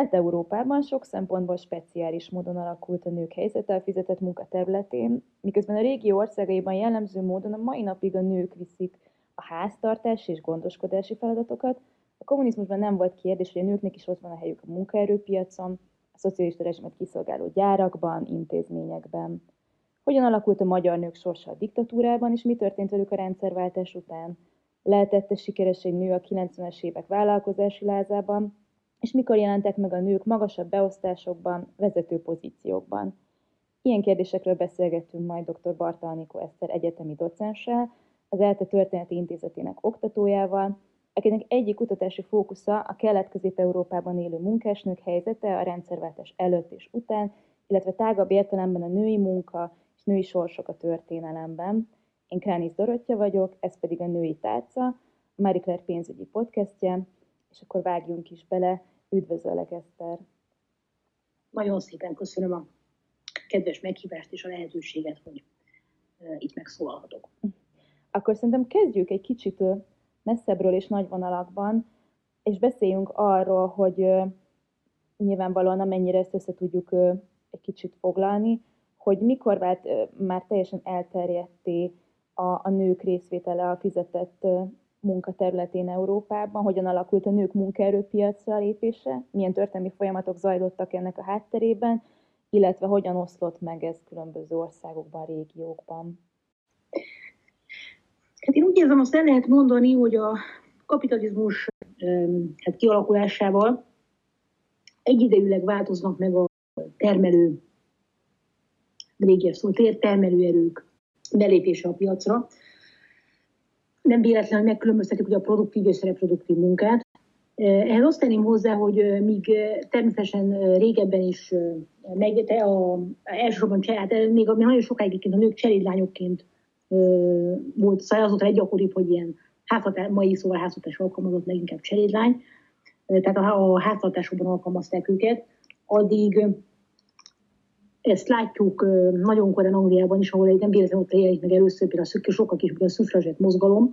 Kelet-Európában sok szempontból speciális módon alakult a nők helyzete a fizetett munka területén, miközben a régió országaiban jellemző módon a mai napig a nők viszik a háztartás és gondoskodási feladatokat. A kommunizmusban nem volt kérdés, hogy a nőknek is ott van a helyük a munkaerőpiacon, a szocialista rezsimet kiszolgáló gyárakban, intézményekben. Hogyan alakult a magyar nők sorsa a diktatúrában, és mi történt velük a rendszerváltás után? Lehetette sikeres egy nő a 90-es évek vállalkozási lázában, és mikor jelentek meg a nők magasabb beosztásokban, vezető pozíciókban. Ilyen kérdésekről beszélgettünk majd dr. Barta Anikó Eszter egyetemi docenssel, az ELTE Történeti Intézetének oktatójával, akinek egyik kutatási fókusza a kelet-közép-európában élő munkásnők helyzete a rendszerváltás előtt és után, illetve tágabb értelemben a női munka és női sorsok a történelemben. Én Kránisz Dorottya vagyok, ez pedig a Női Tárca, a Marie Claire pénzügyi podcastje, és akkor vágjunk is bele. Üdvözöllek, Eszter! Nagyon szépen köszönöm a kedves meghívást és a lehetőséget, hogy itt megszólalhatok. Akkor szerintem kezdjük egy kicsit messzebbről és nagy vonalakban, és beszéljünk arról, hogy nyilvánvalóan amennyire ezt össze tudjuk egy kicsit foglalni, hogy mikor vált már teljesen elterjedté a, a nők részvétele a fizetett munkaterületén Európában, hogyan alakult a nők munkaerőpiacra lépése, milyen történelmi folyamatok zajlottak ennek a hátterében, illetve hogyan oszlott meg ez különböző országokban, régiókban. Hát én úgy érzem, azt el lehet mondani, hogy a kapitalizmus hát kialakulásával egyidejűleg változnak meg a termelő, régi szó, termelőerők belépése a piacra, nem véletlenül megkülönböztetjük ugye a produktív és reproduktív munkát. Ehhez azt tenném hozzá, hogy míg természetesen régebben is, meg, te a, elsősorban hát még, még nagyon sokáig a nők cserédlányokként volt, szóval azóta egy gyakoribb, hogy ilyen háztartás, mai szóval háztartás alkalmazott, leginkább cserédlány, tehát a, a háztartásokban alkalmazták őket, addig ezt látjuk nagyon korán Angliában is, ahol nem véletlenül ott jelenik meg először például a sokkal kis, a szufrazsett mozgalom,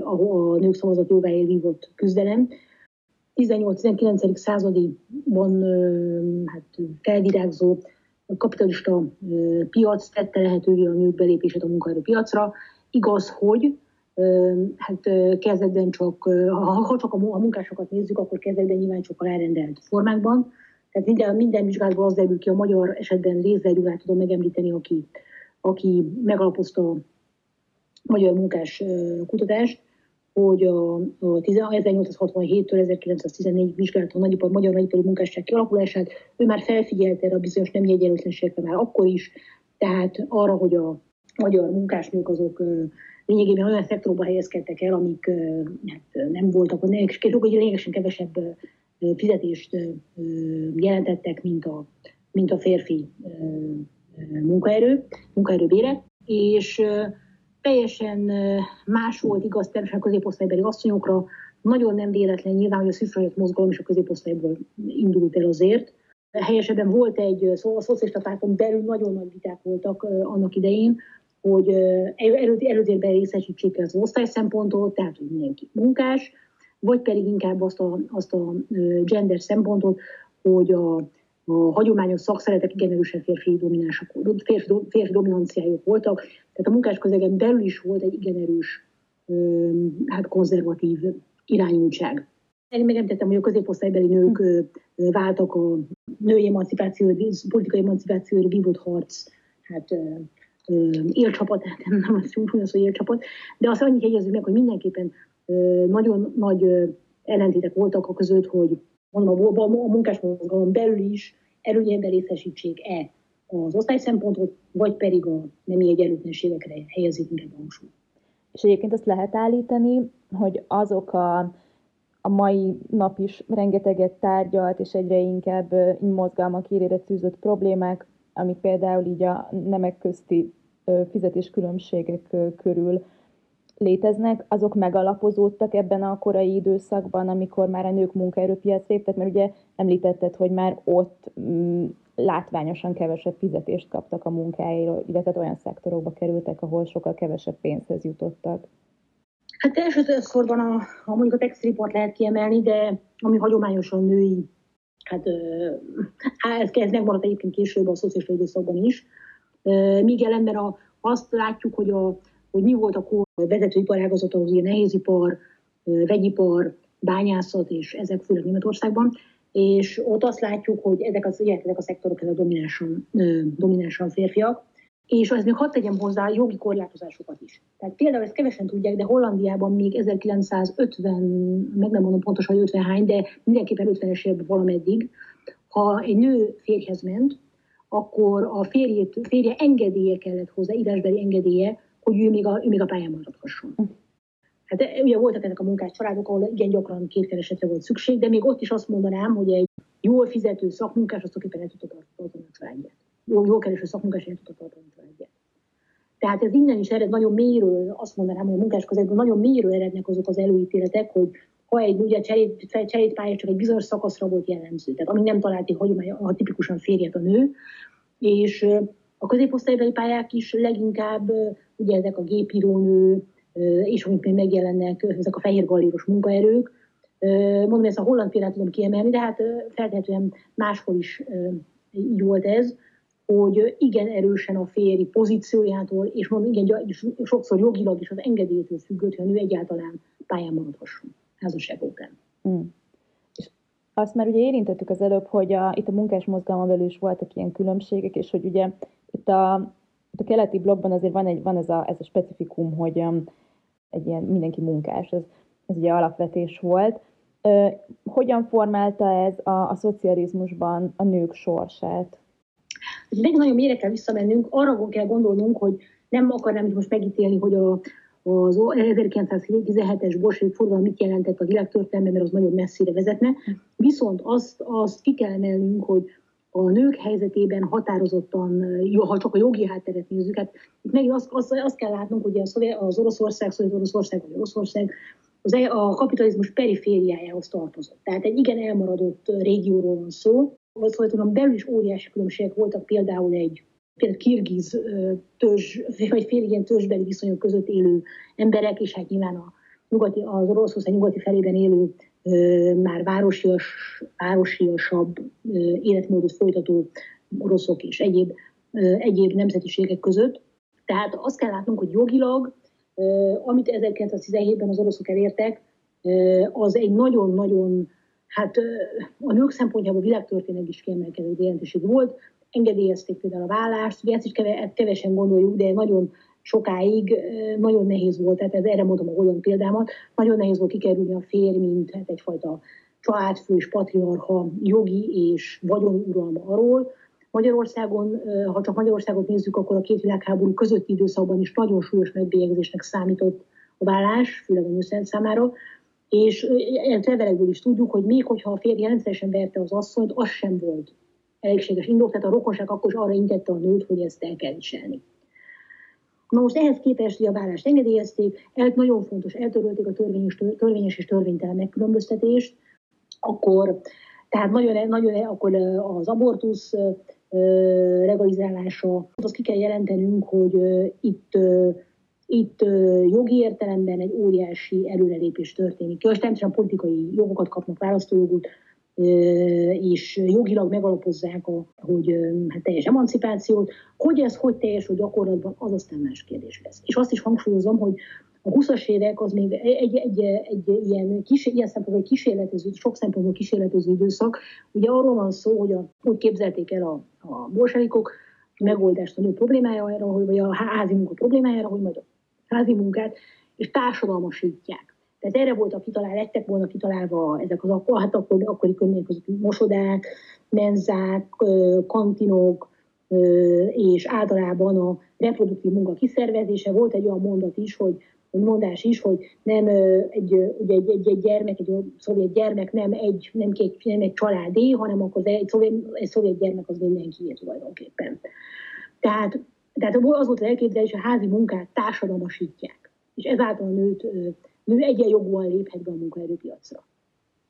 ahol a nők szavazat jogáért vívott küzdelem. 18-19. századiban hát, felvirágzó kapitalista piac tette lehetővé a nők belépését a munkaerőpiacra. Igaz, hogy hát kezdetben csak, ha csak a munkásokat nézzük, akkor kezdetben nyilván csak a elrendelt formákban, tehát minden, minden vizsgálatban az derül ki, a magyar esetben Lézer Gyulát tudom megemlíteni, aki, aki megalapozta a magyar munkás kutatást, hogy a, a 1867-től 1914 vizsgálta a nagyipar, magyar nagyipari munkásság kialakulását, ő már felfigyelte erre a bizonyos nem egyenlőtlenségekre már akkor is, tehát arra, hogy a magyar munkásnők azok lényegében olyan szektorokba helyezkedtek el, amik hát nem voltak, és lényegesen kevesebb fizetést jelentettek, mint a, mint a férfi munkaerő, munkaerőbére, és teljesen más volt igaz természetesen a középosztálybeli asszonyokra, nagyon nem véletlen nyilván, hogy a szűzfrajott mozgalom is a középosztályból indult el azért. Helyesebben volt egy, szóval a szocialista párton belül nagyon nagy viták voltak annak idején, hogy előtérben részesítsék az osztály szempontot, tehát hogy mindenki munkás, vagy pedig inkább azt a, azt a gender szempontot, hogy a, a hagyományos szakszeretek igen erősen férfi dominánsak, férfi, férfi dominanciájuk voltak, tehát a munkás közegen belül is volt egy igen erős, hát konzervatív irányultság. Én megemlítettem, hogy a középosztálybeli nők váltak a női emancipáció, politikai emancipációra vívott harc, hát élcsapat, nem, nem azt úgy hogy élcsapat, de azt annyit jegyezzük meg, hogy mindenképpen nagyon nagy ellentétek voltak a között, hogy mondom, a munkásmozgalom belül is előnyében részesítsék-e az osztályszempontot, vagy pedig a nemi egyenlőtlenségekre helyezik a hangsúlyt. És egyébként azt lehet állítani, hogy azok a, a mai nap is rengeteget tárgyalt, és egyre inkább mozgalmak érére tűzött problémák, amik például így a nemek közti fizetéskülönbségek körül léteznek, azok megalapozódtak ebben a korai időszakban, amikor már a nők munkaerőpiac léptek, mert ugye említetted, hogy már ott mm, látványosan kevesebb fizetést kaptak a munkáiról, illetve olyan szektorokba kerültek, ahol sokkal kevesebb pénzhez jutottak. Hát elsősorban a, a mondjuk a textilipart lehet kiemelni, de ami hagyományosan női hát, hát ez megmaradt egyébként később a szociális időszakban is. Míg ellenben a, azt látjuk, hogy, a, hogy mi volt a vezető iparágazat, ahhoz ilyen nehézipar, vegyipar, bányászat, és ezek főleg Németországban, és ott azt látjuk, hogy ezek, az, ezek a szektorok ezek dominánsan, dominánsan férfiak, és ez még hadd tegyem hozzá jogi korlátozásokat is. Tehát például ezt kevesen tudják, de Hollandiában még 1950, meg nem mondom pontosan, hogy 50 hány, de mindenképpen 50-es években valameddig, ha egy nő férjhez ment, akkor a férjét, férje engedélye kellett hozzá, írásbeli engedélye, hogy ő még a, ő még a pályán maradhasson. Hát ugye voltak ezek a munkás családok, ahol igen gyakran két keresetre volt szükség, de még ott is azt mondanám, hogy egy jól fizető szakmunkás azt éppen el tudta tartani a családját. Jól, jól kereső szakmunkás el tudta tartani a családját. Tehát ez innen is ered, nagyon mélyről, azt mondanám, hogy a munkás közegben nagyon mélyről erednek azok az előítéletek, hogy ha egy ugye cserét, cserét pálya csak egy bizonyos szakaszra volt jellemző, tehát ami nem találti hogy a tipikusan férjet a nő, és a középosztálybeli pályák is leginkább ugye ezek a gépírónő, és amik még megjelennek, ezek a fehér galléros munkaerők. Mondom, ezt a holland példát tudom kiemelni, de hát feltehetően máshol is így volt ez, hogy igen erősen a férj pozíciójától, és mondom, igen, sokszor jogilag is az engedélytől függött, hogy a nő egyáltalán pályán maradhasson házasság után. Mm. És azt már ugye érintettük az előbb, hogy a, itt a munkás mozgalma belül is voltak ilyen különbségek, és hogy ugye itt a, a keleti blogban azért van, egy, van ez, a, ez a specifikum, hogy um, egy ilyen mindenki munkás, ez, ez ugye alapvetés volt. Ö, hogyan formálta ez a, a szocializmusban a nők sorsát? Még nagyon mélyre kell visszamennünk, arra kell gondolnunk, hogy nem akarnám most megítélni, hogy a, az 1917-es bolsevik forradalom mit jelentett a világtörténelemben, mert az nagyon messzire vezetne. Viszont azt, azt ki kell emelnünk, hogy a nők helyzetében határozottan, ha csak a jogi hátteret nézzük, hát itt megint azt, azt, azt kell látnunk, hogy az Oroszország, szóval Oroszország vagy Oroszország az, e- a kapitalizmus perifériájához tartozott. Tehát egy igen elmaradott régióról van szó. Szóval belül is óriási különbségek voltak például egy például kirgiz törzs, vagy fél ilyen törzsbeli viszonyok között élő emberek, és hát nyilván a nyugati, az Oroszország nyugati felében élő már városias, városiasabb életmódot folytató oroszok és egyéb, egyéb nemzetiségek között. Tehát azt kell látnunk, hogy jogilag, amit 1917-ben az oroszok elértek, az egy nagyon-nagyon, hát a nők szempontjából világtörténet is kiemelkedő jelentőség volt. Engedélyezték például a vállást, ugye ezt is kevesen gondoljuk, de nagyon sokáig nagyon nehéz volt, tehát ez, erre mondom a holland példámat, nagyon nehéz volt kikerülni a férj, mint hát egyfajta családfős, patriarcha, jogi és vagyoni arról. Magyarországon, ha csak Magyarországot nézzük, akkor a két világháború közötti időszakban is nagyon súlyos megbélyegzésnek számított a vállás, főleg a nőszent számára, és levelekből is tudjuk, hogy még hogyha a férj rendszeresen verte az asszonyt, az sem volt elégséges indok, tehát a rokonság akkor is arra intette a nőt, hogy ezt el kell viselni. Na most ehhez képest, hogy a vállást engedélyezték, el, nagyon fontos, eltörölték a törvényes, törvényes és törvénytelen megkülönböztetést, akkor, tehát nagyon, nagyon akkor az abortusz legalizálása, azt ki kell jelentenünk, hogy itt itt jogi értelemben egy óriási előrelépés történik. És természetesen politikai jogokat kapnak, választójogot, és jogilag megalapozzák, a, hogy hát teljes emancipációt. Hogy ez hogy teljes a gyakorlatban, az aztán más kérdés lesz. És azt is hangsúlyozom, hogy a 20-as évek az még egy, egy, egy, egy ilyen, kis, ilyen szempontból egy kísérletező, sok szempontból kísérletező időszak. Ugye arról van szó, hogy a, úgy képzelték el a, a bolsevikok megoldást a nő problémájára, vagy a házi munka problémájára, hogy majd a házi munkát, és társadalmasítják tehát erre voltak kitalálva, lettek volna kitalálva ezek az akkor, hát akkor, akkori körülmények között mosodák, menzák, kantinok, és általában a reproduktív munka kiszervezése. Volt egy olyan mondat is, hogy hogy mondás is, hogy nem egy, ugye egy, egy, egy gyermek, egy szovjet gyermek nem egy, nem, egy, nem egy családé, hanem akkor egy szovjet, egy szovjet gyermek az mindenkié tulajdonképpen. Tehát, tehát az volt az elképzelés, hogy a házi munkát társadalmasítják, és ezáltal a nőt nő egyenjogúan léphet be a munkaerőpiacra.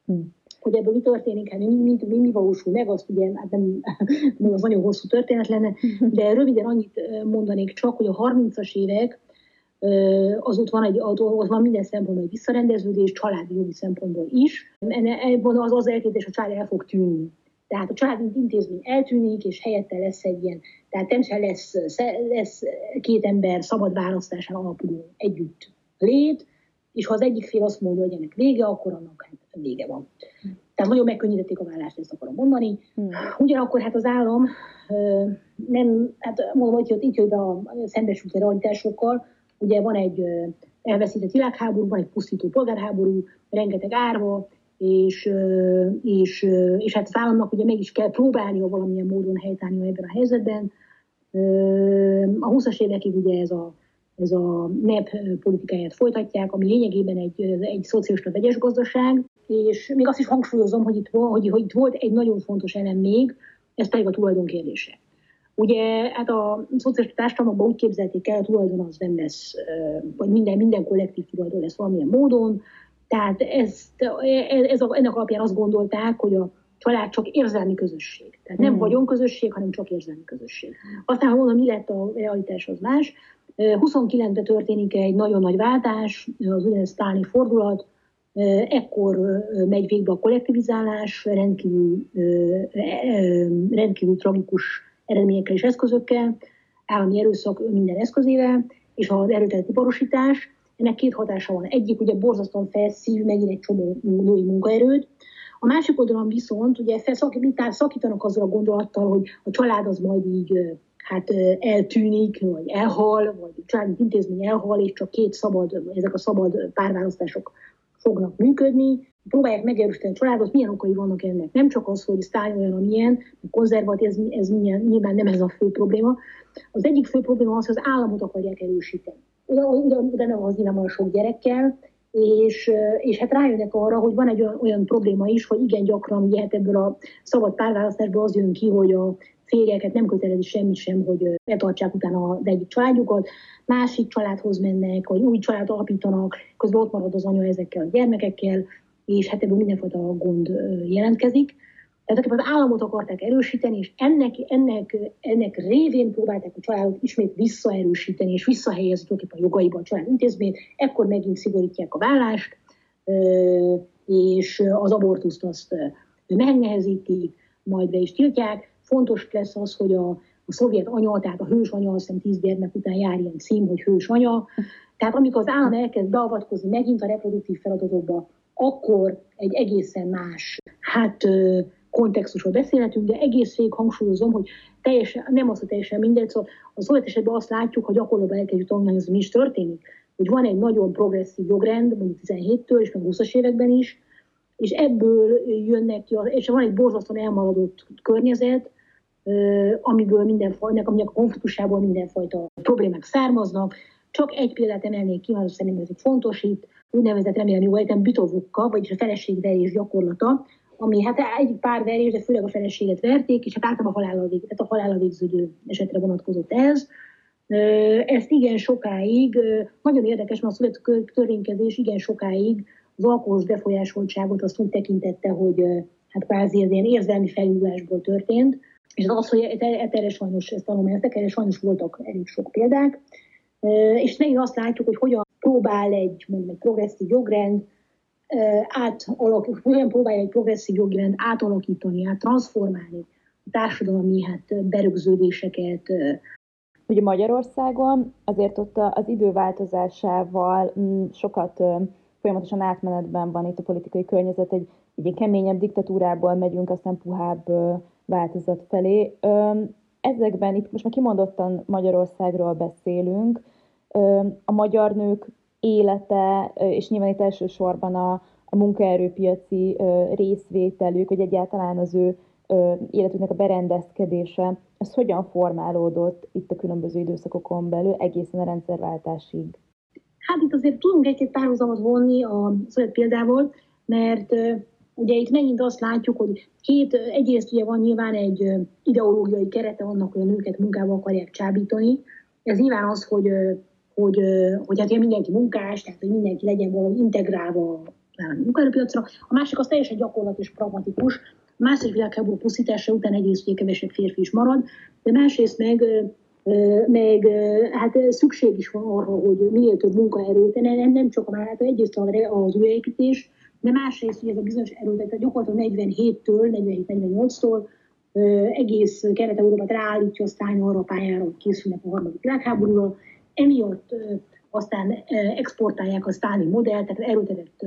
Hm. Hogy ebből mi történik, hát mi, mi, mi, mi valósul meg, azt ugye hát nem, nem az nagyon hosszú történet lenne, de röviden annyit mondanék csak, hogy a 30-as évek az ott van, egy, ott van minden szempontból egy visszarendeződés, családi jogi szempontból is. Ebben az az elképzelés, hogy a család el fog tűnni. Tehát a családi intézmény eltűnik, és helyette lesz egy ilyen, tehát nem lesz, lesz két ember szabad választásán alapuló együtt lét, és ha az egyik fél azt mondja, hogy ennek vége, akkor annak hát vége van. Tehát nagyon megkönnyítették a vállást, ezt akarom mondani. Hmm. Ugyanakkor hát az állam nem, hát mondom, hogy itt jön be a szembesült realitásokkal, ugye van egy elveszített világháború, van egy pusztító polgárháború, rengeteg árva, és, és, és hát az államnak ugye meg is kell próbálnia valamilyen módon helytállni ebben a helyzetben. A 20-as évekig ugye ez a, ez a NEP politikáját folytatják, ami lényegében egy, egy szocialista vegyes gazdaság, és még azt is hangsúlyozom, hogy itt, hogy, hogy itt volt egy nagyon fontos elem még, ez pedig a tulajdon kérdése. Ugye hát a szociális társadalmakban úgy képzelték el, a tulajdon az nem lesz, vagy minden, minden kollektív tulajdon lesz valamilyen módon, tehát ezt, ez a, ennek alapján azt gondolták, hogy a család csak érzelmi közösség. Tehát nem mm. vagyonközösség, hanem csak érzelmi közösség. Aztán mondom, mi lett a realitás, az más. 29-ben történik egy nagyon nagy váltás, az úgynevezett sztáni fordulat, ekkor megy végbe a kollektivizálás, rendkívül, rendkívül tragikus eredményekkel és eszközökkel, állami erőszak minden eszközével, és az erőtelt iparosítás. Ennek két hatása van. Egyik ugye borzasztóan felszív megint egy csomó női munkaerőt, a másik oldalon viszont ugye szakítanak azzal a gondolattal, hogy a család az majd így hát eltűnik, vagy elhal, vagy családi intézmény elhal, és csak két szabad, ezek a szabad párválasztások fognak működni. Próbálják megerősíteni a családot, milyen okai vannak ennek. Nem csak az, hogy Sztálin olyan, amilyen, konzervatív, ez, ez nyilván nem ez a fő probléma. Az egyik fő probléma az, hogy az államot akarják erősíteni. Oda nem az nem olyan sok gyerekkel, és, és hát rájönnek arra, hogy van egy olyan, olyan probléma is, hogy igen gyakran ugye hát ebből a szabad párválasztásból az jön ki, hogy a férjeket nem kötelezi semmi sem, hogy betartsák utána az egyik családjukat, másik családhoz mennek, vagy új család alapítanak, közben ott marad az anya ezekkel a gyermekekkel, és hát ebből mindenfajta gond jelentkezik. Tehát az államot akarták erősíteni, és ennek, ennek, ennek révén próbálták a családot ismét visszaerősíteni, és visszahelyezni a jogaiba a család intézményt, ekkor megint szigorítják a vállást, és az abortuszt azt megnehezítik, majd be is tiltják. Fontos lesz az, hogy a, a szovjet anya, tehát a hős anya, azt hiszem tíz gyermek után jár ilyen cím, hogy hős anya. Tehát amikor az állam elkezd beavatkozni megint a reproduktív feladatokba, akkor egy egészen más, hát kontextusról beszélhetünk, de egész végig hangsúlyozom, hogy teljesen, nem az, hogy teljesen mindegy, szóval a szovjet esetben azt látjuk, hogy gyakorlatban elkezdjük tanulmányozni, mi is történik, hogy van egy nagyon progresszív jogrend, mondjuk 17-től és meg 20-as években is, és ebből jönnek ki, és van egy borzasztóan elmaradott környezet, amiből mindenfajta, aminek a konfliktusából mindenfajta problémák származnak. Csak egy példát emelnék ki, mert szerintem ez fontos itt, úgynevezett remélem jó egyetem bitovukka, vagyis a feleségverés gyakorlata, ami hát egy pár verés, de főleg a feleséget verték, és hát általában a halállal, tehát a halállal végződő esetre vonatkozott ez. Ezt igen sokáig, nagyon érdekes, mert a születő törvénykezés igen sokáig az alkoholos befolyásoltságot azt úgy tekintette, hogy hát kvázi ez ilyen érzelmi felhívásból történt, és az, hogy erre sajnos ezt tanulmányoztak, erre sajnos voltak elég sok példák, és megint azt látjuk, hogy hogyan próbál egy, mondjuk egy progresszív jogrend átalakítani, hogyan próbálja egy progresszív jogrend átalakítani, át transformálni a társadalmi hát, berögződéseket. Ugye Magyarországon azért ott az időváltozásával mm, sokat folyamatosan átmenetben van itt a politikai környezet, egy, egy keményebb diktatúrából megyünk, aztán puhább változat felé. Ezekben itt most már kimondottan Magyarországról beszélünk, a magyar nők élete, és nyilván itt elsősorban a, a munkaerőpiaci részvételük, vagy egyáltalán az ő életüknek a berendezkedése, ez hogyan formálódott itt a különböző időszakokon belül egészen a rendszerváltásig? Hát itt azért tudunk egy-két párhuzamot vonni a szövet példával, mert ugye itt megint azt látjuk, hogy két, egyrészt ugye van nyilván egy ideológiai kerete annak, hogy a nőket munkába akarják csábítani. Ez nyilván az, hogy hogy, hogy hát mindenki munkás, tehát hogy mindenki legyen valahogy integrálva a munkaerőpiacra. A másik az teljesen gyakorlat és pragmatikus. A második világháború pusztítása után egyrészt ugye kevesebb férfi is marad, de másrészt meg meg hát szükség is van arra, hogy minél több munkaerőt, nem, nem csak a, hát egyrészt az újépítés, de másrészt, hogy ez a bizonyos erőt, gyakorlatilag 47-től, 47-48-tól egész Kelet-Európát ráállítja a Sztány arra a pályára, hogy készülnek a harmadik világháborúra. Emiatt aztán exportálják a sztáni modellt, tehát erőtetett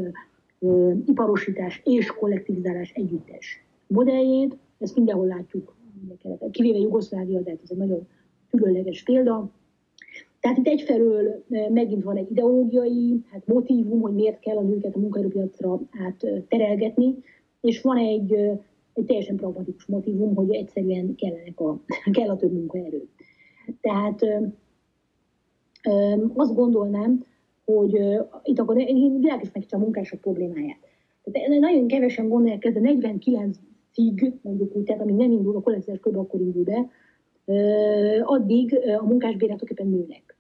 iparosítás és kollektivizálás együttes modelljét. Ezt mindenhol látjuk, kivéve Jugoszlávia, de hát ez egy nagyon különleges példa. Tehát itt egyfelől megint van egy ideológiai hát motivum, hogy miért kell a nőket a munkaerőpiacra át terelgetni, és van egy, egy teljesen pragmatikus motivum, hogy egyszerűen kellenek a, kell a több munkaerő. Tehát azt gondolnám, hogy itt akkor én világos a munkások problémáját. Tehát nagyon kevesen gondolják ez a 49-ig, mondjuk úgy, tehát amíg nem indul a kollektíves kör, akkor indul be, addig a munkásbérek tulajdonképpen nőnek.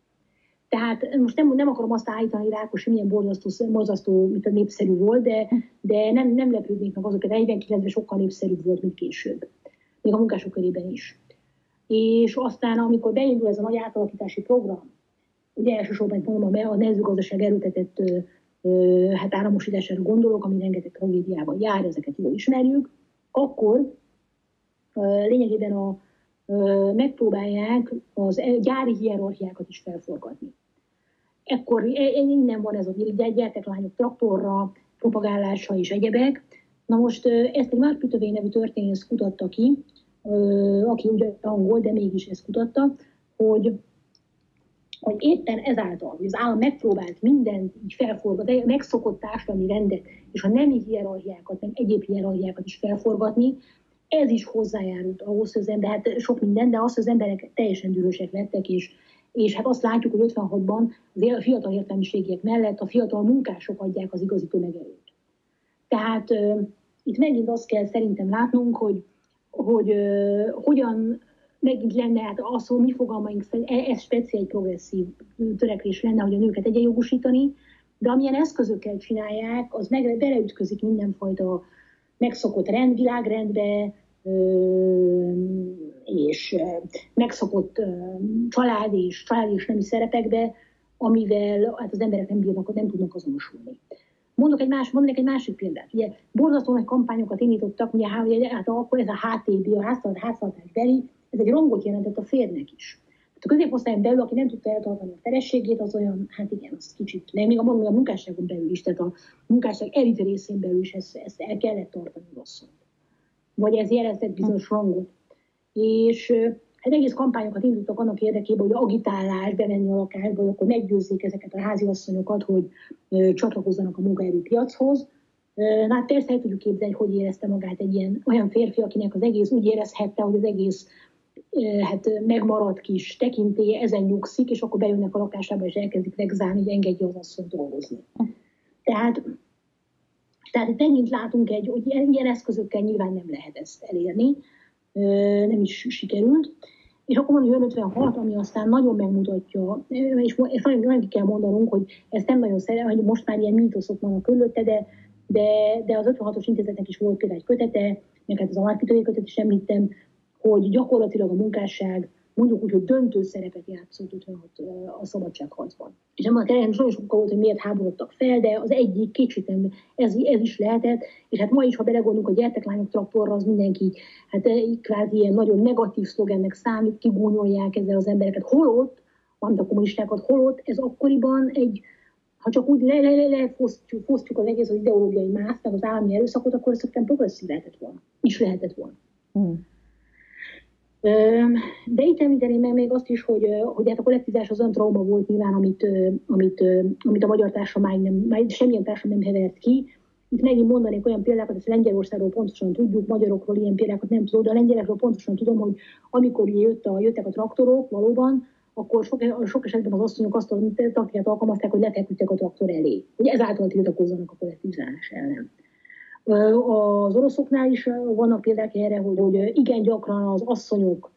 Tehát most nem, nem akarom azt állítani, hogy Rákos milyen borzasztó, borzasztó mint a népszerű volt, de, de nem, nem lepődnék meg azok, hogy 49-ben sokkal népszerűbb volt, mint később. Még a munkások körében is. És aztán, amikor beindul ez a nagy átalakítási program, ugye elsősorban mondom, a mezőgazdaság erőtetett hát áramosítására gondolok, ami rengeteg tragédiával jár, ezeket jól ismerjük, akkor lényegében a, megpróbálják az e, gyári hierarchiákat is felforgatni. Ekkor innen van ez a gyertek lányok traktorra, propagálása és egyebek. Na most ezt egy Mark Pütövé nevű történész kutatta ki, aki ugye angol, de mégis ezt kutatta, hogy hogy éppen ezáltal, hogy az állam megpróbált mindent így felforgatni, megszokott társadalmi rendet, és a nemi hierarchiákat, meg egyéb hierarchiákat is felforgatni, ez is hozzájárult ahhoz, hogy az ember, hát sok minden, de az, hogy az emberek teljesen dühösek lettek, és, és hát azt látjuk, hogy 56-ban a fiatal értelmiségiek mellett a fiatal munkások adják az igazi tömegerőt. Tehát uh, itt megint azt kell szerintem látnunk, hogy, hogy uh, hogyan megint lenne, hát az, hogy mi fogalmaink szerint, e, ez speciális progresszív törekvés lenne, hogy a nőket egyenjogosítani, de amilyen eszközökkel csinálják, az meg beleütközik mindenfajta megszokott rend, világrendbe, és megszokott család és család és nemi szerepekbe, amivel hát az emberek nem bírnak, nem tudnak azonosulni. Mondok egy más, mondok egy másik példát. Ugye borzasztó nagy kampányokat indítottak, ugye, hát akkor ez a HTB, a háztartás beli, ez egy rangot jelentett a férnek is. Hát a középosztályon belül, aki nem tudta eltartani a felességét, az olyan, hát igen, az kicsit, nem, még a, a munkásságon belül is, tehát a munkásság elit részén belül is ezt, ezt el kellett tartani rosszul. Vagy ez jelentett bizonyos rangot. És hát egész kampányokat indítottak annak érdekében, hogy agitálás, bemenni a lakásba, hogy akkor meggyőzzék ezeket a háziasszonyokat, hogy csatlakozzanak a munkaerőpiachoz. Hát persze el tudjuk képzelni, hogy érezte magát egy ilyen olyan férfi, akinek az egész úgy érezhette, hogy az egész hát megmaradt kis tekintélye ezen nyugszik, és akkor bejönnek a lakásába, és elkezdik megzárni, hogy engedje az asszony dolgozni. Tehát, tehát megint látunk egy, hogy ilyen eszközökkel nyilván nem lehet ezt elérni, nem is sikerült. És akkor van 56, ami aztán nagyon megmutatja, és ezt nagyon, ki kell mondanunk, hogy ezt nem nagyon szeretem, hogy most már ilyen mítoszok vannak körülötte, de, de, de az 56-os intézetnek is volt például egy kötete, meg hát az alapítói kötet is említem, hogy gyakorlatilag a munkásság mondjuk úgy, hogy döntő szerepet játszott 56 a szabadságharcban. És nem a terén sokkal volt, hogy miért háborodtak fel, de az egyik kicsit ez, ez is lehetett, és hát ma is, ha belegondolunk, a gyertek lányok traktorra, az mindenki, hát kvázi ilyen nagyon negatív szlogennek számít, kigúnyolják ezzel az embereket, holott, amit a kommunistákat, holott ez akkoriban egy, ha csak úgy le, le, le, le fosztjuk, fosztjuk az egész az ideológiai meg az állami erőszakot, akkor szerintem progresszív lehetett volna. Is lehetett volna. Hmm. De itt említeném még azt is, hogy, hogy hát a kollektivizás az olyan trauma volt nyilván, amit, amit, amit a magyar társadalom nem, semmilyen társadalom nem hevert ki. Itt megint mondanék olyan példákat, ezt Lengyelországról pontosan tudjuk, magyarokról ilyen példákat nem tudom, de a lengyelekről pontosan tudom, hogy amikor jött a, jöttek a traktorok valóban, akkor sok, sok esetben az asszonyok azt a taktikát alkalmazták, hogy lefeküdtek a traktor elé. Ugye ezáltal tiltakozzanak a kollektivizálás ellen. Az oroszoknál is vannak példák erre, hogy, hogy igen gyakran az asszonyok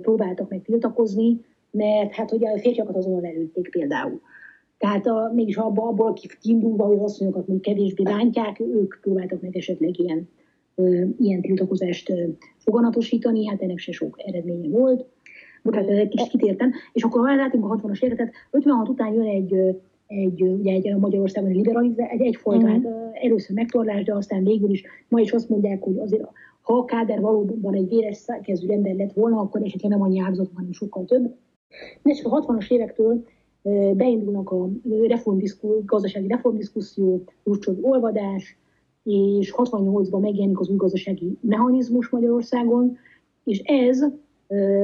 próbáltak meg tiltakozni, mert hát ugye a férfiakat azonnal előtték például. Tehát a, mégis abba, abból kiindulva, hogy az asszonyokat még kevésbé bántják, ők próbáltak meg esetleg ilyen, ilyen tiltakozást foganatosítani, hát ennek se sok eredménye volt. Bocsánat, egy kicsit kitértem. És akkor ha látunk a 60-as éveket, 56 után jön egy, egy, ugye egy Magyarországon egy liberalizál, egy egyfajta uh-huh. hát, először megtorlás, de aztán végül is ma is azt mondják, hogy azért ha a káder valóban egy véres kezdő ember lett volna, akkor esetleg nem annyi áldozat, hanem sokkal több. De csak a 60-as évektől beindulnak a reformdiszku, gazdasági reformdiszkuszió, Ruscsov olvadás, és 68-ban megjelenik az új gazdasági mechanizmus Magyarországon, és ez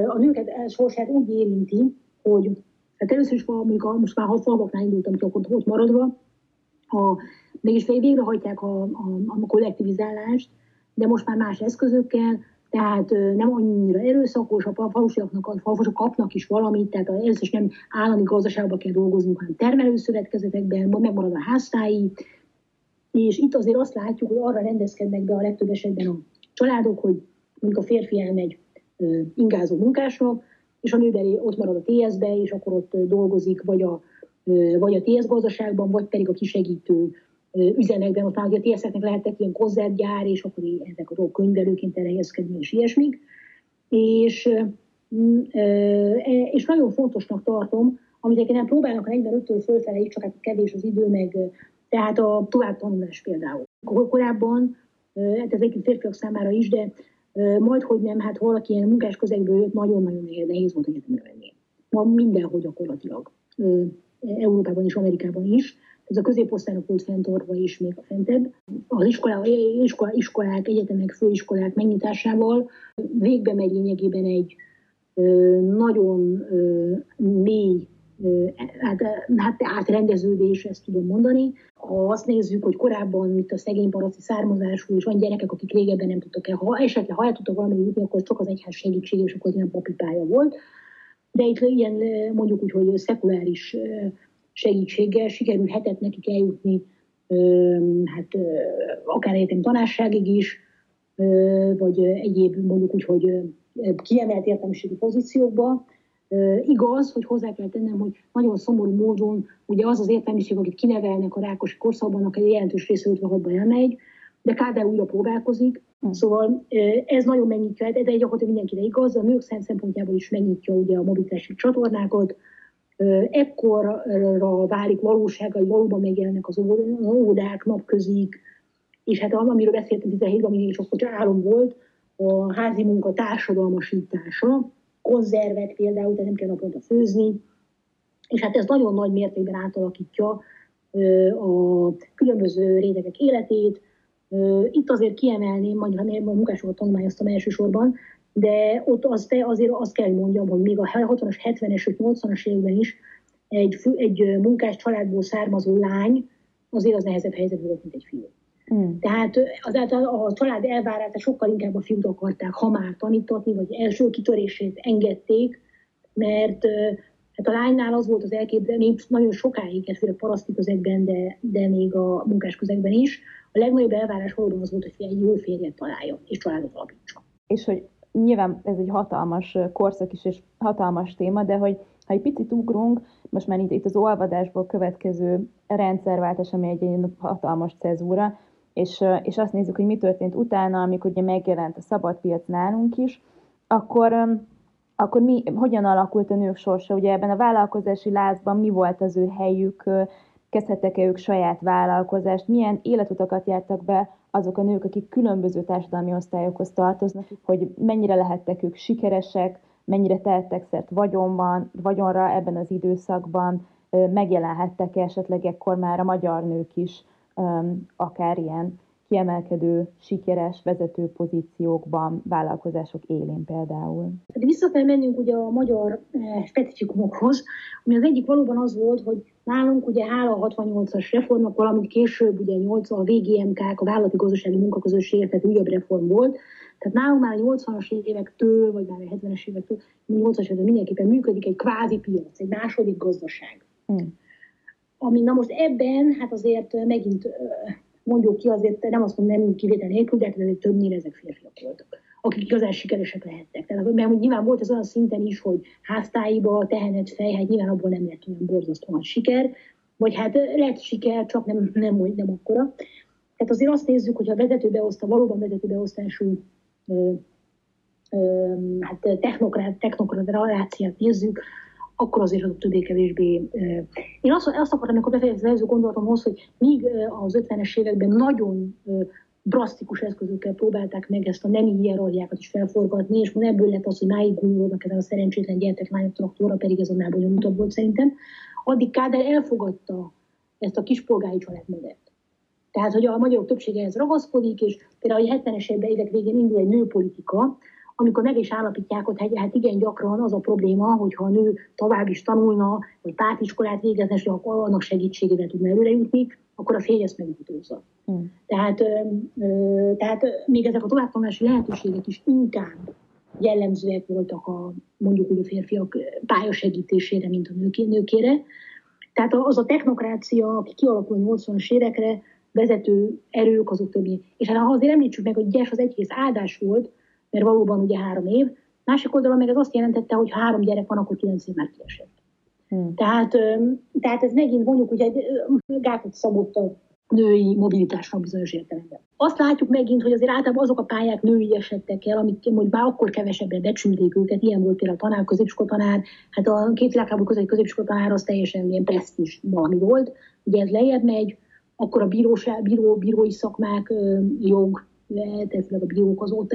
a nőket sorsát úgy érinti, hogy hát először is amikor most már falvaknál indultam, akkor ott maradva, a, mégis végrehajtják a, a, a kollektivizálást, de most már más eszközökkel, tehát nem annyira erőszakos, a falusiaknak, a falvasok kapnak is valamit, tehát először is nem állami gazdaságban kell dolgoznunk, hanem termelőszövetkezetekben, megmarad a háztái, és itt azért azt látjuk, hogy arra rendezkednek be a legtöbb esetben a családok, hogy mondjuk a férfi elmegy ingázó munkásnak, és a nő ott marad a TS-be, és akkor ott dolgozik, vagy a, vagy a TS gazdaságban, vagy pedig a kisegítő üzemekben, ott már a TS-eknek lehettek ilyen konzertgyár, és akkor ezek a dolgok könyvelőként elhelyezkedni, és ilyesmik. És, e, és nagyon fontosnak tartom, amit nem próbálnak a 45-től fölfele is, csak hát kevés az idő, meg tehát a továbbtanulás például. Korábban, hát ez egyébként férfiak számára is, de majd, hogy nem, hát valaki ilyen munkás közegből jött, nagyon-nagyon nehéz volt egyetemre venni. Ma mindenhol gyakorlatilag. Európában és Amerikában is. Ez a középosztálynak volt fenntartva is még a fentebb. Az iskola, iskola, iskolák, egyetemek, főiskolák megnyitásával végbe megy lényegében egy nagyon mély hát, hát átrendeződés, ezt tudom mondani. Ha azt nézzük, hogy korábban, mint a szegény paraszti származású, és van gyerekek, akik régebben nem tudtak el, ha esetleg ha el tudtak valamit jutni, akkor csak az egyház segítség, és akkor nem papipája volt. De itt ilyen mondjuk úgy, hogy szekuláris segítséggel sikerülhetett nekik eljutni hát akár egyetem tanárságig is, vagy egyéb mondjuk úgy, hogy kiemelt értelmiségi pozíciókba, Igaz, hogy hozzá kell tennem, hogy nagyon szomorú módon ugye az az értelmiség, akit kinevelnek a rákosi korszakban, egy jelentős része 56-ba elmegy, de Kádár újra próbálkozik, hm. Szóval ez nagyon megnyitja, de gyakorlatilag mindenkire igaz, a nők szempontjából is megnyitja ugye a mobilitási csatornákat, ekkorra válik valóság, hogy valóban megjelennek az óvodák, napközik, és hát amiről beszéltem 17-ben, ami akkor álom volt, a házi munka társadalmasítása, konzervek például, tehát nem kell naponta főzni, és hát ez nagyon nagy mértékben átalakítja a különböző rétegek életét. Itt azért kiemelném, mondjuk a munkásokat tanulmányoztam elsősorban, de ott az, azért azt kell, hogy mondjam, hogy még a 60-as, 70-es, 80-as években is egy, egy munkás családból származó lány azért az nehezebb helyzet volt, mint egy fiú. Mm. Tehát azáltal a család elvárása sokkal inkább a fiút akarták ha már tanítatni, vagy első kitörését engedték, mert hát a lánynál az volt az elképzelés, nagyon sokáig, ez főleg paraszti közegben, de, de még a munkás közegben is, a legnagyobb elvárás valóban az volt, hogy egy jó férjet találja, és családot alapítsa. És hogy nyilván ez egy hatalmas korszak is, és hatalmas téma, de hogy ha egy picit ugrunk, most már itt, itt az olvadásból következő rendszerváltás, ami egy hatalmas cezúra, és, és azt nézzük, hogy mi történt utána, amikor ugye megjelent a szabad piac nálunk is, akkor, akkor mi, hogyan alakult a nők sorsa? Ugye ebben a vállalkozási lázban mi volt az ő helyük, kezdhettek-e ők saját vállalkozást, milyen életutakat jártak be azok a nők, akik különböző társadalmi osztályokhoz tartoznak, hogy mennyire lehettek ők sikeresek, mennyire tehettek szert vagyonban, vagyonra ebben az időszakban, megjelenhettek -e esetleg ekkor már a magyar nők is akár ilyen kiemelkedő, sikeres vezető pozíciókban, vállalkozások élén például. Vissza kell mennünk ugye a magyar eh, specifikumokhoz, ami az egyik valóban az volt, hogy nálunk ugye hála a 68-as reformnak, valamint később ugye 8 a VGMK, a vállalati gazdasági munkaközösség, tehát újabb reform volt, tehát nálunk már a 80-as évektől, vagy már a 70-es évektől, 80-as évektől mindenképpen működik egy kvázi piac, egy második gazdaság. Hmm ami na most ebben, hát azért megint mondjuk ki, azért nem azt mondom, nem kivétel nélkül, de azért többnyire ezek férfiak voltak akik igazán sikeresek lehettek. Tehát, mert nyilván volt ez olyan szinten is, hogy háztáiba tehenet fej, hát nyilván abból nem lett olyan borzasztóan siker, vagy hát lett siker, csak nem, nem, nem, nem akkora. Tehát azért azt nézzük, hogy a vezetőbeosztás, valóban vezetőbeosztású ö, ö, hát technokrát, technokráciát nézzük, akkor azért azok többé-kevésbé. Én azt, azt akartam, amikor befejezni az előző gondolatomhoz, hogy míg az 50-es években nagyon drasztikus eszközökkel próbálták meg ezt a nemi hierarchiákat is felforgatni, és ebből lett az, hogy máig gúnyolódnak ezen a szerencsétlen gyerteklányok traktorra, pedig ez annál bonyolultabb volt szerintem. Addig Kádár elfogadta ezt a kispolgári családmodellt. Tehát, hogy a magyarok többsége ehhez ragaszkodik, és például a 70-es évek végén indul egy nőpolitika, amikor meg is állapítják, hogy hát igen, gyakran az a probléma, hogyha a nő tovább is tanulna, vagy pártiskolát végezne, és akkor annak segítségével tudna előre jutni, akkor a férj ezt megjutózza. Hmm. Tehát, ö, tehát még ezek a továbbtanulási lehetőségek is inkább jellemzőek voltak a mondjuk hogy a férfiak pályasegítésére, mint a nőké, nőkére. Tehát az a technokrácia, aki kialakul 80-as évekre, vezető erők azok többi. És hát azért említsük meg, hogy Gyes az egyrészt áldás volt, mert valóban ugye három év, másik oldalon meg ez azt jelentette, hogy ha három gyerek van, akkor kilenc év már kiesett. Hmm. Tehát, tehát ez megint mondjuk, hogy egy gátot szabott a női mobilitásnak bizonyos értelemben. Azt látjuk megint, hogy azért általában azok a pályák női esettek el, amik mondjuk már akkor kevesebben becsülték őket, ilyen volt például a tanár, tanár, hát a két világháború közeli tanár az teljesen ilyen presztis valami volt, ugye ez lejjebb megy, akkor a bíróság, bíró, bírói szakmák, jog, lehet, a bírók az ott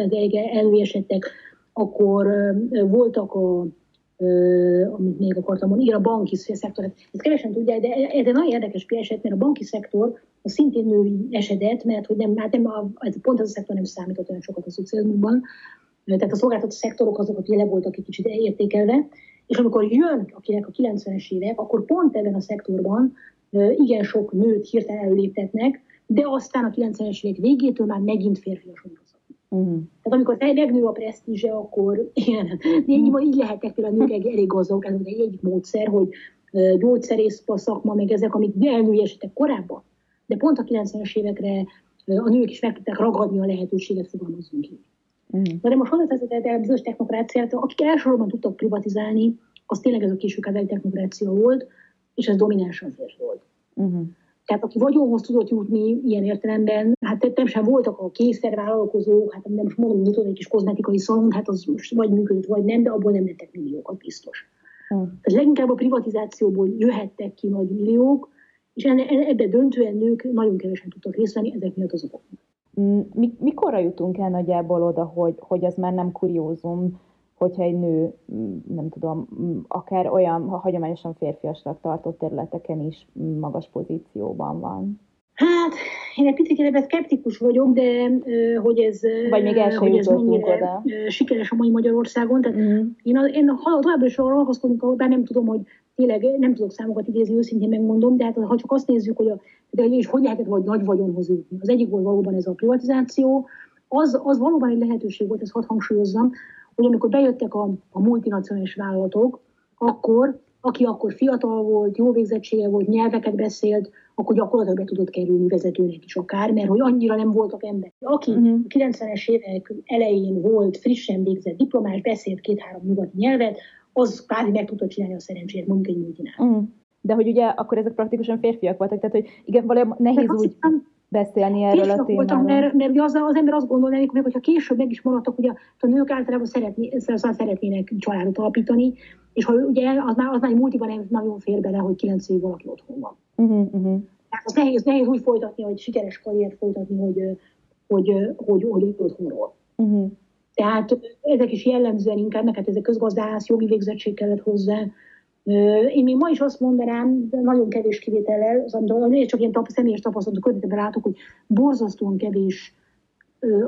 előesettek, akkor voltak a amit még akartam mondani, igen, a banki szektor. Ezt kevesen tudják, de ez egy nagyon érdekes eset, mert a banki szektor a szintén női esedet, mert hogy nem, hát nem a, ez pont az a szektor nem számított olyan sokat a szocializmusban, tehát a szolgáltató szektorok azok, akik le voltak egy kicsit értékelve, és amikor jön akinek a 90-es évek, akkor pont ebben a szektorban igen sok nőt hirtelen előléptetnek, de aztán a 90-es évek végétől már megint férfiasodnak. Uh-huh. Tehát amikor megnő a presztízse, akkor igen, így, így lehetnek például a nők elég gazdagok, ez egy egyik módszer, hogy gyógyszerész szakma, meg ezek, amik elnőjesetek korábban, de pont a 90-es évekre a nők is meg tudták ragadni a lehetőséget, fogalmazunk ki. Uh-huh. Na de most hozzáteszed el bizonyos technokráciát, akik elsősorban tudtak privatizálni, az tényleg ez a késő technokrácia volt, és ez dominánsan férfi volt. Uh-huh. Tehát aki vagyonhoz tudott jutni ilyen értelemben, hát nem sem voltak a kényszervállalkozók, hát nem most mondom, nyitott egy kis kozmetikai szalon, hát az most vagy működött, vagy nem, de abból nem lettek milliókat biztos. Hmm. Tehát leginkább a privatizációból jöhettek ki nagy milliók, és ebbe döntően nők nagyon kevesen tudtak részt venni ezek miatt az okoknak. Mikorra jutunk el nagyjából oda, hogy, hogy az már nem kuriózum, hogyha egy nő, mm, nem tudom, mm, akár olyan hagyományosan férfiasnak tartott területeken is magas pozícióban van? Hát, én egy picit ebben szkeptikus vagyok, de hogy ez, Vagy még el hogy ez mennyire oda. sikeres a mai Magyarországon. Tehát mm. én, én továbbra is ragaszkodnék, bár nem tudom, hogy tényleg nem tudok számokat idézni, őszintén megmondom, de hát ha csak azt nézzük, hogy, a, de és hogy lehetett vagy nagy vagyonhoz jutni. Az egyik volt valóban ez a privatizáció, az, az valóban egy lehetőség volt, ezt hadd hangsúlyozzam, hogy amikor bejöttek a, a multinacionális vállalatok, akkor, aki akkor fiatal volt, jó végzettsége volt, nyelveket beszélt, akkor gyakorlatilag be tudott kerülni vezetőnek is akár, mert hogy annyira nem voltak emberek. Aki uh-huh. a 90-es évek elején volt frissen végzett diplomás, beszélt két-három nyugati nyelvet, az kvázi meg tudta csinálni a szerencsét, egy multinál. Uh-huh. De hogy ugye akkor ezek praktikusan férfiak voltak, tehát hogy igen, valójában nehéz úgy... Hiszem, beszélni erről a témáról. Voltam, mert, mert az, az ember azt gondolná, hogy hogyha később meg is maradtak, hogy a, nők általában szeretné, szeretnének családot alapítani, és ha ugye az már, az már egy multiban nagyon fér bele, hogy kilenc év valaki otthon van. Uh-huh, uh-huh. Tehát az nehéz, nehéz úgy folytatni, hogy sikeres karriert folytatni, hogy, hogy, hogy, hogy, hogy otthonról. Uh-huh. Tehát ezek is jellemzően inkább, mert hát ezek közgazdász, jogi végzettség kellett hozzá, én még ma is azt mondanám, de nagyon kevés kivétellel, az, amit csak ilyen személyes tapasztalatok környezetben látok, hogy borzasztóan kevés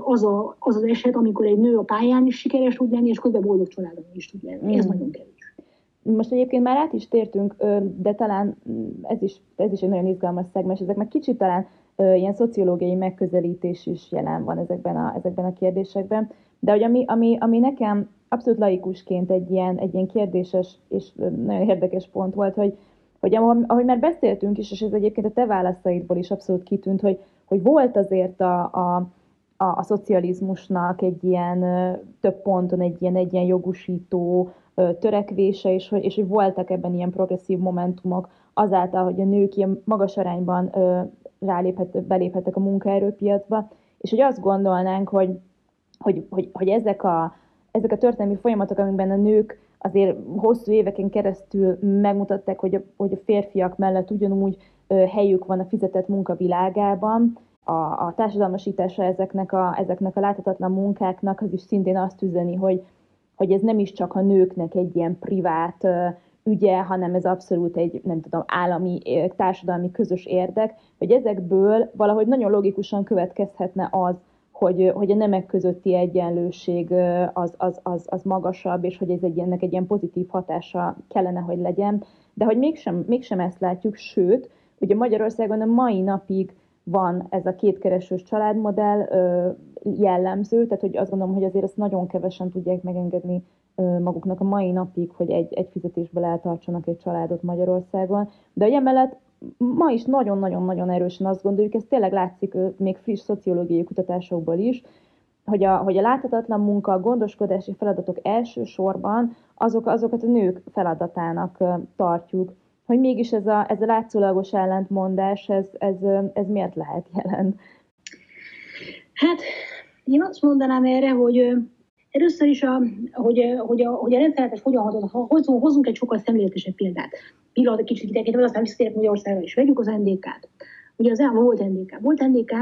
az, a, az az eset, amikor egy nő a pályán is sikeres tud lenni, és közben boldog családon is tud lenni. Mm. Ez nagyon kevés. Most egyébként már át is tértünk, de talán ez is, ez is egy nagyon izgalmas szegmens, ezek meg kicsit talán ilyen szociológiai megközelítés is jelen van ezekben a, ezekben a kérdésekben. De hogy ami, ami, ami nekem abszolút laikusként egy ilyen, egy ilyen kérdéses és nagyon érdekes pont volt, hogy, hogy ahogy már beszéltünk is, és ez egyébként a te válaszaidból is abszolút kitűnt, hogy, hogy volt azért a, a, a, a szocializmusnak egy ilyen több ponton egy ilyen, egy ilyen jogusító törekvése, és hogy, és hogy voltak ebben ilyen progresszív momentumok azáltal, hogy a nők ilyen magas arányban ráléphet, beléphettek a munkaerőpiacba, és hogy azt gondolnánk, hogy, hogy, hogy, hogy ezek a ezek a történelmi folyamatok, amikben a nők azért hosszú éveken keresztül megmutatták, hogy a, hogy a férfiak mellett ugyanúgy helyük van a fizetett munka világában, a, a társadalmasítása ezeknek a, ezeknek a láthatatlan munkáknak az is szintén azt üzeni, hogy, hogy ez nem is csak a nőknek egy ilyen privát ügye, hanem ez abszolút egy, nem tudom, állami, társadalmi közös érdek, hogy ezekből valahogy nagyon logikusan következhetne az, hogy, hogy a nemek közötti egyenlőség az, az, az, az magasabb, és hogy ez egy, ennek egy ilyen pozitív hatása kellene, hogy legyen, de hogy mégsem, mégsem ezt látjuk, sőt, ugye Magyarországon a mai napig van ez a kétkeresős családmodell jellemző, tehát hogy azt gondolom, hogy azért ezt nagyon kevesen tudják megengedni maguknak a mai napig, hogy egy, egy fizetésből eltartsanak egy családot Magyarországon. De emellett ma is nagyon-nagyon-nagyon erősen azt gondoljuk, ez tényleg látszik még friss szociológiai kutatásokból is, hogy a, hogy a láthatatlan munka, a gondoskodási feladatok elsősorban azok, azokat a nők feladatának tartjuk. Hogy mégis ez a, ez a látszólagos ellentmondás, ez, ez, ez miért lehet jelen? Hát én azt mondanám erre, hogy Először is, a, hogy, hogy, a, hogy a rendszerletes hogyan hozunk, hozunk egy sokkal szemléletesebb példát. Pillanat, kicsit idegenítve, aztán visszatérek Magyarországra is. Vegyük az NDK-t. Ugye az elmúlt volt NDK. Volt NDK,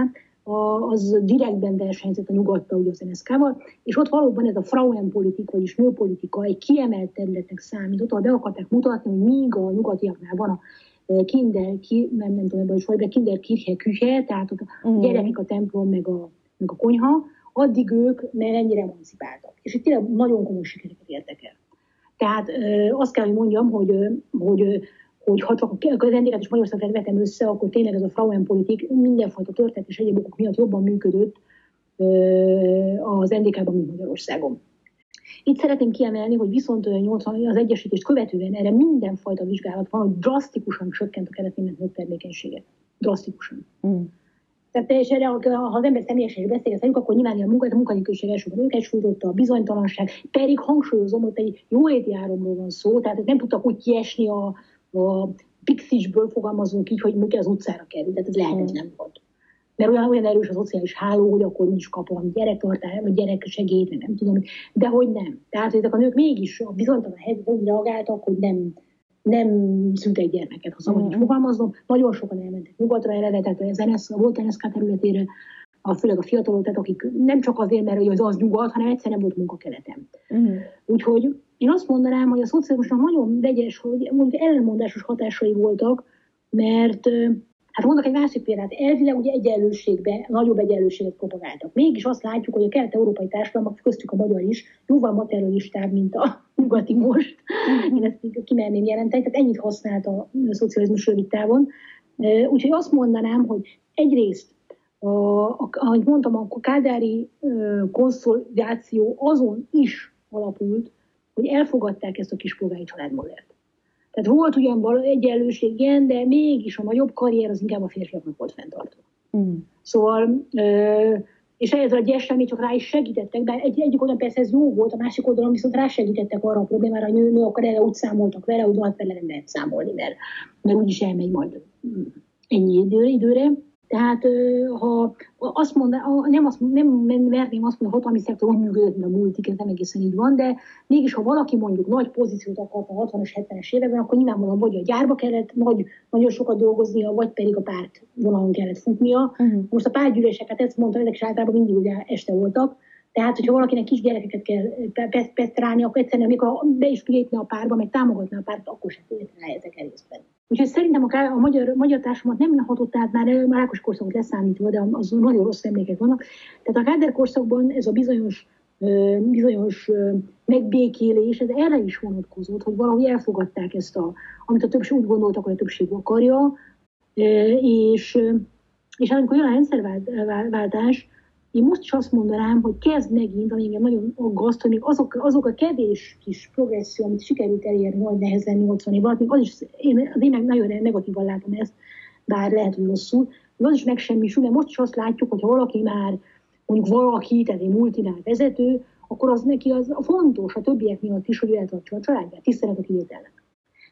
az direktben versenyzett a nyugattal, ugye az NSZK-val, és ott valóban ez a Frauenpolitik, vagyis nőpolitika egy kiemelt területnek számított, ahol be akarták mutatni, hogy míg a nyugatiaknál van a e, kinder, ki, nem, nem tudom, hogy de kinder kirche küche, tehát ott a gyerekek a templom, meg a, meg a konyha, addig ők mert ennyire emancipáltak. És itt tényleg nagyon komoly sikereket értek el. Tehát azt kell, hogy mondjam, hogy, hogy, hogy ha csak a rendéket és Magyarországot vetem össze, akkor tényleg ez a Frauenpolitik mindenfajta történet és egyéb okok miatt jobban működött az NDK-ban, mint Magyarországon. Itt szeretném kiemelni, hogy viszont 80 az egyesítést követően erre mindenfajta vizsgálat van, hogy drasztikusan csökkent a keretnémet termékenysége. Drasztikusan. Mm. Tehát teljesen, ha az ember személyesen is beszél velük, akkor nyilván a munka, a munkanélküliség elsőben őket sújtotta, a bizonytalanság, pedig hangsúlyozom, hogy egy jóléti áramról van szó, tehát nem tudtak úgy kiesni a, a pixisből fogalmazunk így, hogy mondjuk az utcára kerül, tehát ez lehetetlen hmm. volt. Mert olyan, olyan erős a szociális háló, hogy akkor is kap valami gyerektartály, vagy gyereksegélyt, nem tudom, de hogy nem. Tehát ezek a nők mégis a bizonytalan helyzetre úgy reagáltak, hogy nem, nem szült egy gyermeket, ha szabad mm. fogalmaznom. Nagyon sokan elmentek nyugatra tehát az NSZ, volt NSZK területére, a, főleg a fiatalok, tehát akik nem csak azért, mert hogy az az nyugat, hanem egyszerűen volt munkakeletem. Mm. Úgyhogy én azt mondanám, hogy a szocializmusnak nagyon vegyes, hogy mondjuk ellenmondásos hatásai voltak, mert Hát mondok egy másik példát. Elvileg ugye egyenlőségbe, nagyobb egyenlőséget propagáltak. Mégis azt látjuk, hogy a kelet-európai társadalmak, köztük a magyar is, jóval materialistább, mint a nyugati most. Én ezt kimerném jelenteni. Tehát ennyit használt a szocializmus rövid távon. Úgyhogy azt mondanám, hogy egyrészt a, a, ahogy mondtam, a kádári konszolidáció azon is alapult, hogy elfogadták ezt a kispolgári családmodellt. Tehát volt ugyan egyenlőség, igen, de mégis a nagyobb karrier az inkább a férfiaknak volt fenntartva. Mm. Szóval, és ez a gyesre csak rá is segítettek, de egy, egyik oldalon persze ez jó volt, a másik oldalon viszont rá segítettek arra a problémára, hogy nő, nő akkor erre úgy számoltak vele, hogy van vele nem lehet számolni, mert, mert úgyis elmegy majd ennyi idő, időre. Tehát ha azt mondaná, nem, azt, nem merném azt mondani, hogy a hatalmi szektor működött, a multik, ez nem egészen így van, de mégis, ha valaki mondjuk nagy pozíciót akart a 60-as, 70-es években, akkor nyilvánvalóan vagy a gyárba kellett nagy, nagyon sokat dolgoznia, vagy pedig a párt vonalon kellett futnia. Uh-huh. Most a pártgyűléseket, ezt mondtam, ezek is általában mindig ugye este voltak, tehát, hogyha valakinek kis gyerekeket kell pesztrálni, akkor egyszerűen, amikor be is lépne a párba, meg támogatna a párt, akkor sem ezek részben. Úgyhogy szerintem a, a magyar, magyar társadalmat nem hatott át már, már Ákos korszakot leszámítva, de az nagyon rossz emlékek vannak. Tehát a Káder korszakban ez a bizonyos bizonyos megbékélés, ez erre is vonatkozott, hogy valahogy elfogadták ezt, a, amit a többség úgy gondoltak, hogy a többség akarja, és, és amikor jön a rendszerváltás, én most is azt mondanám, hogy kezd megint, ami engem nagyon aggaszt, hogy még azok, azok a kevés kis progresszió, amit sikerült elérni nagy nehezen 80 év alatt, még az is, én, az én nagyon negatívan látom ezt, bár lehet, hogy rosszul, az is megsemmisül, mert most is azt látjuk, hogy ha valaki már mondjuk valaki, tehát egy multinál vezető, akkor az neki az fontos a többiek miatt is, hogy eltartsa a családját, tisztelet a kivételnek.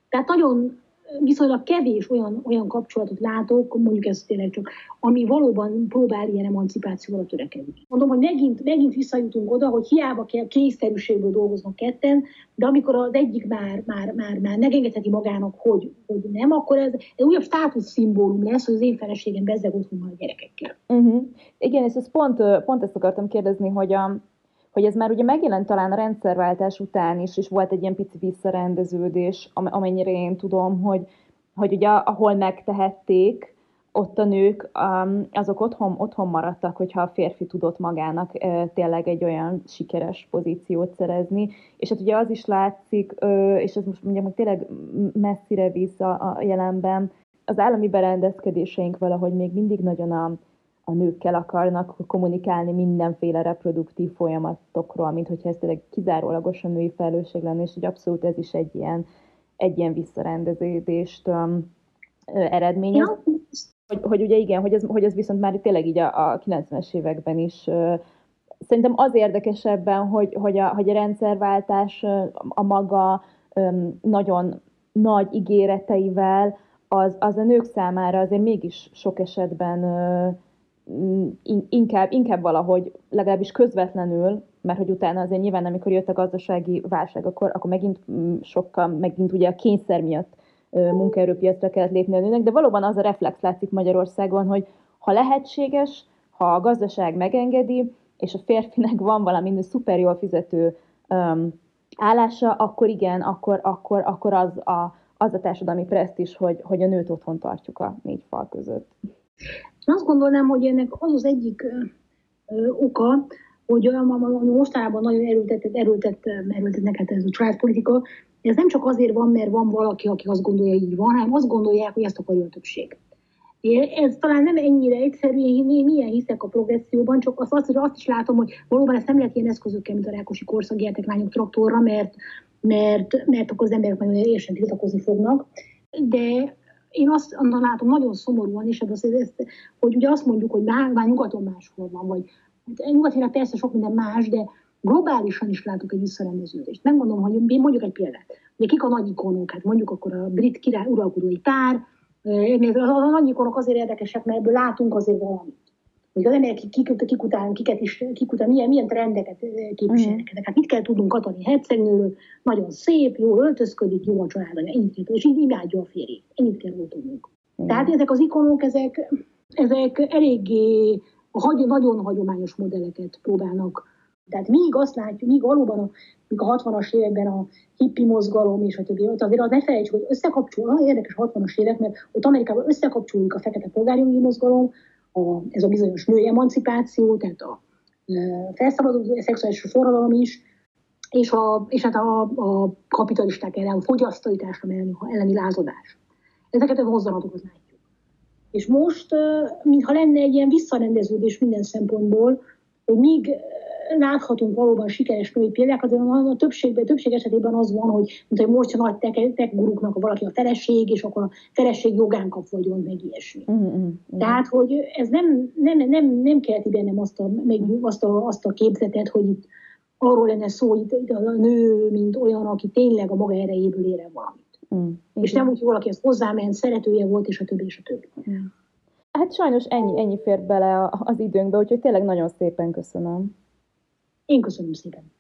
Tehát nagyon viszonylag kevés olyan, olyan kapcsolatot látok, mondjuk ez tényleg csak, ami valóban próbál ilyen emancipációra törekedni. Mondom, hogy megint, megint visszajutunk oda, hogy hiába kell kényszerűségből dolgoznak ketten, de amikor az egyik már, már, már, már megengedheti magának, hogy, hogy nem, akkor ez egy újabb státuszszimbólum lesz, hogy az én feleségem bezzeg otthon a gyerekekkel. Uh-huh. Igen, és ez pont, pont ezt akartam kérdezni, hogy a, hogy ez már ugye megjelent talán a rendszerváltás után is, és volt egy ilyen pici visszarendeződés, amennyire én tudom, hogy, hogy ugye ahol megtehették, ott a nők, um, azok otthon, otthon maradtak, hogyha a férfi tudott magának tényleg egy olyan sikeres pozíciót szerezni. És hát ugye az is látszik, és ez most mondjam, hogy tényleg messzire vissza a jelenben, az állami berendezkedéseink valahogy még mindig nagyon a, a nőkkel akarnak kommunikálni mindenféle reproduktív folyamatokról, mint hogyha ez tényleg kizárólagosan női felelősség lenne, és hogy abszolút ez is egy ilyen, egy ilyen visszarendeződést um, eredményez. Ja. Hogy, hogy ugye igen, hogy ez, hogy ez viszont már tényleg így a, a 90-es években is uh, szerintem az érdekesebben, hogy, hogy, a, hogy a rendszerváltás a maga um, nagyon nagy ígéreteivel az, az a nők számára azért mégis sok esetben uh, inkább, inkább valahogy legalábbis közvetlenül, mert hogy utána azért nyilván amikor jött a gazdasági válság, akkor, akkor megint sokkal, megint ugye a kényszer miatt munkaerőpiacra kellett lépni a nőnek, de valóban az a reflex látszik Magyarországon, hogy ha lehetséges, ha a gazdaság megengedi, és a férfinek van valami szuper jól fizető um, állása, akkor igen, akkor, akkor, akkor az, a, az a társadalmi presztis, hogy, hogy a nőt otthon tartjuk a négy fal között. Én azt gondolnám, hogy ennek az az egyik oka, hogy mostanában nagyon erőltetett, erőltett, erőltetnek hát ez a családpolitika, ez nem csak azért van, mert van valaki, aki azt gondolja, így van, hanem azt gondolják, hogy ezt akarja a többség. Ez talán nem ennyire egyszerű, én milyen hiszek a progresszióban, csak azt, azt, azt is látom, hogy valóban ezt nem lehet ilyen eszközökkel, mint a Rákosi korszak lányok traktorra, mert, mert, mert akkor az emberek nagyon érsen tiltakozni fognak. De én azt annak látom nagyon szomorúan is, az, ezt, hogy ugye azt mondjuk, hogy már, már nyugaton máshol van, vagy hát nyugaton persze sok minden más, de globálisan is látok egy visszarendeződést. Megmondom, hogy én mondjuk egy példát. Ugye kik a nagy ikonok? Hát mondjuk akkor a brit király uralkodói pár, a nagy ikonok azért érdekesek, mert ebből látunk azért valamit hogy az emberek kik, kik után, kiket is, kik után, milyen, milyen trendeket képviselnek. Mm. Hát mit kell tudnunk Katani hercegnőről, nagyon szép, jó öltözködik, jó a családja, ennyit kell, és így imádja a férjét. Ennyit kell tudnunk. Mm. Tehát ezek az ikonok, ezek, ezek eléggé hagy, nagyon hagyományos modelleket próbálnak. Tehát míg azt látjuk, míg valóban a, míg a 60-as években a hippi mozgalom és a többi, ott azért az ne felejtsük, hogy összekapcsol, olyan érdekes 60-as évek, mert ott Amerikában összekapcsoljuk a fekete polgárjogi mozgalom, a, ez a bizonyos női emancipáció, tehát a felszabaduló szexuális forradalom is, és, a, és hát a, a kapitalisták ellen, a fogyasztói társadalom elleni, lázadás. Ezeket a mozdulatokat látjuk. És most, mintha lenne egy ilyen visszarendeződés minden szempontból, hogy míg láthatunk valóban sikeres női példákat, de a többségben, többség esetében az van, hogy mint hogy most a nagy tech, tech guruknak valaki a feleség, és akkor a feleség jogán kap vagyon, meg ilyesmi. Uh-huh, Tehát, hogy ez nem, nem, nem, nem kelti bennem azt a, meg azt, a, azt a képzetet, hogy itt arról lenne szó, hogy itt a nő, mint olyan, aki tényleg a maga erejéből ér el valamit. Uh-huh. És nem úgy, hogy valaki ezt hozzáment, szeretője volt, és a többi, és a többi. Uh-huh. Hát sajnos ennyi, ennyi fér bele az időnkbe, úgyhogy tényleg nagyon szépen köszönöm. Én köszönöm szépen.